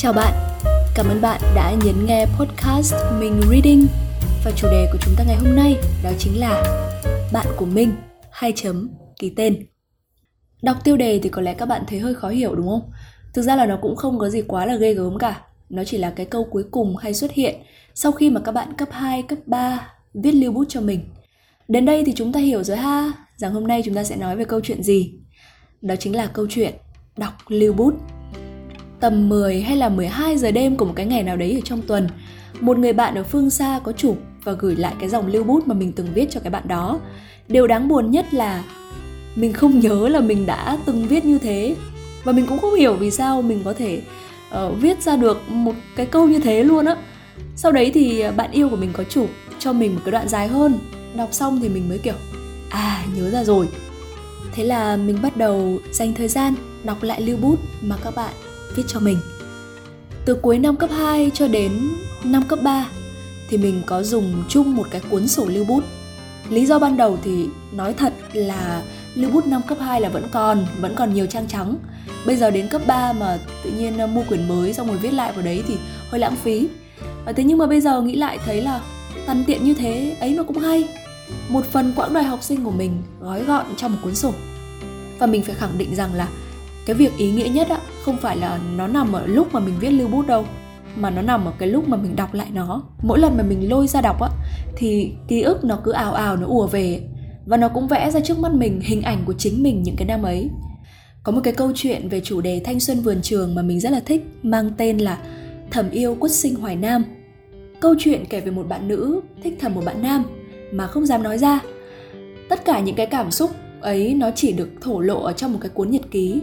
Chào bạn, cảm ơn bạn đã nhấn nghe podcast Mình Reading. Và chủ đề của chúng ta ngày hôm nay đó chính là Bạn của mình, hai chấm, ký tên. Đọc tiêu đề thì có lẽ các bạn thấy hơi khó hiểu đúng không? Thực ra là nó cũng không có gì quá là ghê gớm cả. Nó chỉ là cái câu cuối cùng hay xuất hiện Sau khi mà các bạn cấp 2, cấp 3 viết lưu bút cho mình. Đến đây thì chúng ta hiểu rồi ha. Rằng hôm nay chúng ta sẽ nói về câu chuyện gì? Đó chính là câu chuyện đọc lưu bút. Tầm 10 hay là 12 giờ đêm của một cái ngày nào đấy ở trong tuần, một người bạn ở phương xa có chụp và gửi lại cái dòng lưu bút mà mình từng viết cho cái bạn đó. Điều đáng buồn nhất là mình không nhớ là mình đã từng viết như thế và mình cũng không hiểu vì sao mình có thể uh, viết ra được một cái câu như thế luôn á. Sau đấy thì ờ, bạn yêu của mình có chụp cho mình một cái đoạn dài hơn. Đọc xong thì mình mới kiểu à nhớ ra rồi. Thế là mình bắt đầu dành thời gian đọc lại lưu bút mà các bạn viết cho mình. Từ cuối năm cấp 2 cho đến năm cấp 3 thì mình có dùng chung một cái cuốn sổ lưu bút. Lý do ban đầu thì nói thật là lưu bút năm cấp 2 là vẫn còn, vẫn còn nhiều trang trắng. Bây giờ đến cấp 3 mà tự nhiên ờ, mua quyển mới xong rồi viết lại vào đấy thì hơi lãng phí. Và thế nhưng mà bây giờ nghĩ lại thấy là tần tiện như thế ấy mà cũng hay. Một phần quãng đời học sinh của mình gói gọn trong một cuốn sổ. Và mình phải khẳng định rằng là cái việc ý nghĩa nhất á, không phải là nó nằm ở lúc mà mình viết lưu bút đâu, mà nó nằm ở cái lúc mà mình đọc lại nó. Mỗi lần mà mình lôi ra đọc á, thì ký ức nó cứ ào ào, nó ùa về, và nó cũng vẽ ra trước mắt mình hình ảnh của chính mình những cái năm ấy. Có một cái câu chuyện về chủ đề thanh xuân vườn trường mà mình rất là thích, mang tên là thầm yêu quất sinh hoài nam. Câu chuyện kể về một bạn nữ thích thầm một bạn nam mà không dám nói ra. Tất cả những cái cảm xúc ấy nó chỉ được thổ lộ ở trong một cái cuốn nhật ký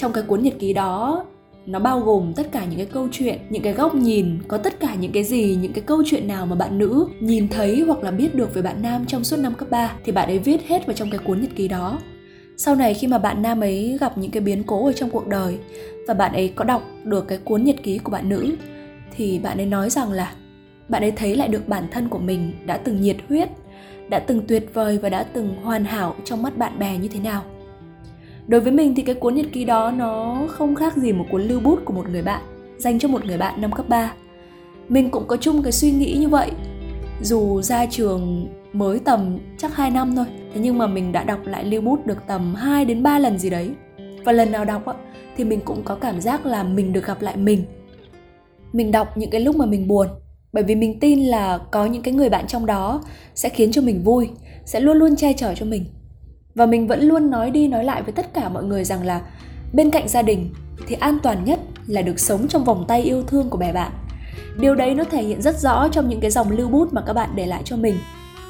trong cái cuốn nhật ký đó, nó bao gồm tất cả những cái câu chuyện, những cái góc nhìn, có tất cả những cái gì, những cái câu chuyện nào mà bạn nữ nhìn thấy hoặc là biết được về bạn nam trong suốt năm cấp 3 thì bạn ấy viết hết vào trong cái cuốn nhật ký đó. Sau này khi mà bạn nam ấy gặp những cái biến cố ở trong cuộc đời và bạn ấy có đọc được cái cuốn nhật ký của bạn nữ thì bạn ấy nói rằng là bạn ấy thấy lại được bản thân của mình đã từng nhiệt huyết, đã từng tuyệt vời và đã từng hoàn hảo trong mắt bạn bè như thế nào đối với mình thì cái cuốn nhật ký đó nó không khác gì một cuốn lưu bút của một người bạn dành cho một người bạn năm cấp 3 mình cũng có chung cái suy nghĩ như vậy. Dù ra trường mới tầm chắc 2 năm thôi thế nhưng mà mình đã đọc lại lưu bút được tầm 2 đến 3 lần gì đấy. Và lần nào đọc á, thì mình cũng có cảm giác là mình được gặp lại mình. Mình đọc những cái lúc mà mình buồn bởi vì mình tin là có những cái người bạn trong đó sẽ khiến cho mình vui sẽ luôn luôn che chở cho mình và mình vẫn luôn nói đi nói lại với tất cả mọi người rằng là bên cạnh gia đình thì an toàn nhất là được sống trong vòng tay yêu thương của bè bạn. Điều đấy nó thể hiện rất rõ trong những cái dòng lưu bút mà các bạn để lại cho mình.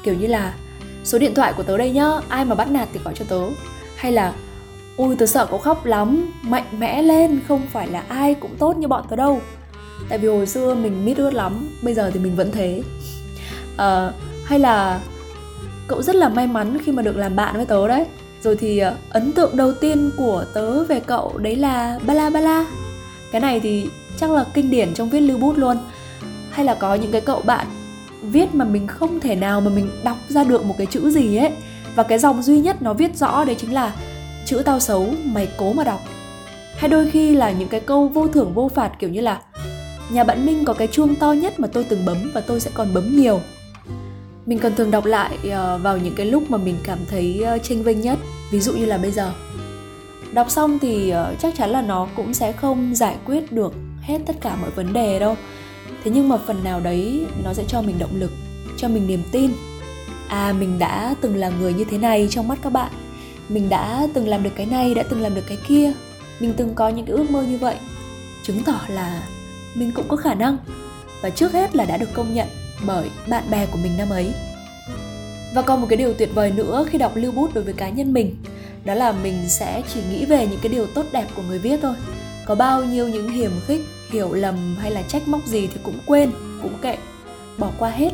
Kiểu như là số điện thoại của tớ đây nhá ai mà bắt nạt thì gọi cho tớ. Hay là ui tớ sợ cậu khóc lắm mạnh mẽ lên không phải là ai cũng tốt như bọn tớ đâu. Tại vì hồi xưa mình mít ướt lắm bây giờ thì mình vẫn thế. À, hay là cậu rất là may mắn khi mà được làm bạn với tớ đấy. Rồi thì ờ, ấn tượng đầu tiên của tớ về cậu đấy là bala bala cái này thì chắc là kinh điển trong viết lưu bút luôn. Hay là có những cái cậu bạn viết mà mình không thể nào mà mình đọc ra được một cái chữ gì ấy. Và cái dòng duy nhất nó viết rõ đấy chính là chữ tao xấu, mày cố mà đọc. Hay đôi khi là những cái câu vô thưởng vô phạt kiểu như là nhà bạn minh có cái chuông to nhất mà tôi từng bấm và tôi sẽ còn bấm nhiều mình còn thường đọc lại ờ, vào những cái lúc mà mình cảm thấy ờ, tranh vinh nhất, ví dụ như là bây giờ. Đọc xong thì ờ, chắc chắn là nó cũng sẽ không giải quyết được hết tất cả mọi vấn đề đâu. Thế nhưng mà phần nào đấy nó sẽ cho mình động lực, cho mình niềm tin. À mình đã từng là người như thế này trong mắt các bạn. Mình đã từng làm được cái này, đã từng làm được cái kia. Mình từng có những cái ước mơ như vậy. Chứng tỏ là mình cũng có khả năng. Và trước hết là đã được công nhận bởi bạn bè của mình năm ấy. Và còn một cái điều tuyệt vời nữa khi đọc lưu bút đối với cá nhân mình, đó là mình sẽ chỉ nghĩ về những cái điều tốt đẹp của người viết thôi. Có bao nhiêu những hiểm khích, hiểu lầm hay là trách móc gì thì cũng quên, cũng kệ, bỏ qua hết.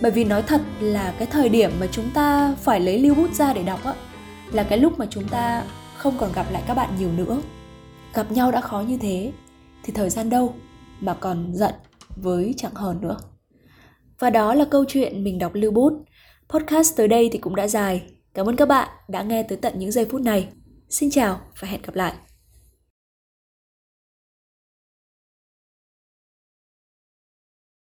Bởi vì nói thật là cái thời điểm mà chúng ta phải lấy lưu bút ra để đọc á, là cái lúc mà chúng ta không còn gặp lại các bạn nhiều nữa. Gặp nhau đã khó như thế, thì thời gian đâu mà còn giận với chẳng hờn nữa? Và đó là câu chuyện mình đọc lưu bút. Podcast tới đây thì cũng đã dài. Cảm ơn các bạn đã nghe tới tận những giây phút này. Xin chào và hẹn gặp lại.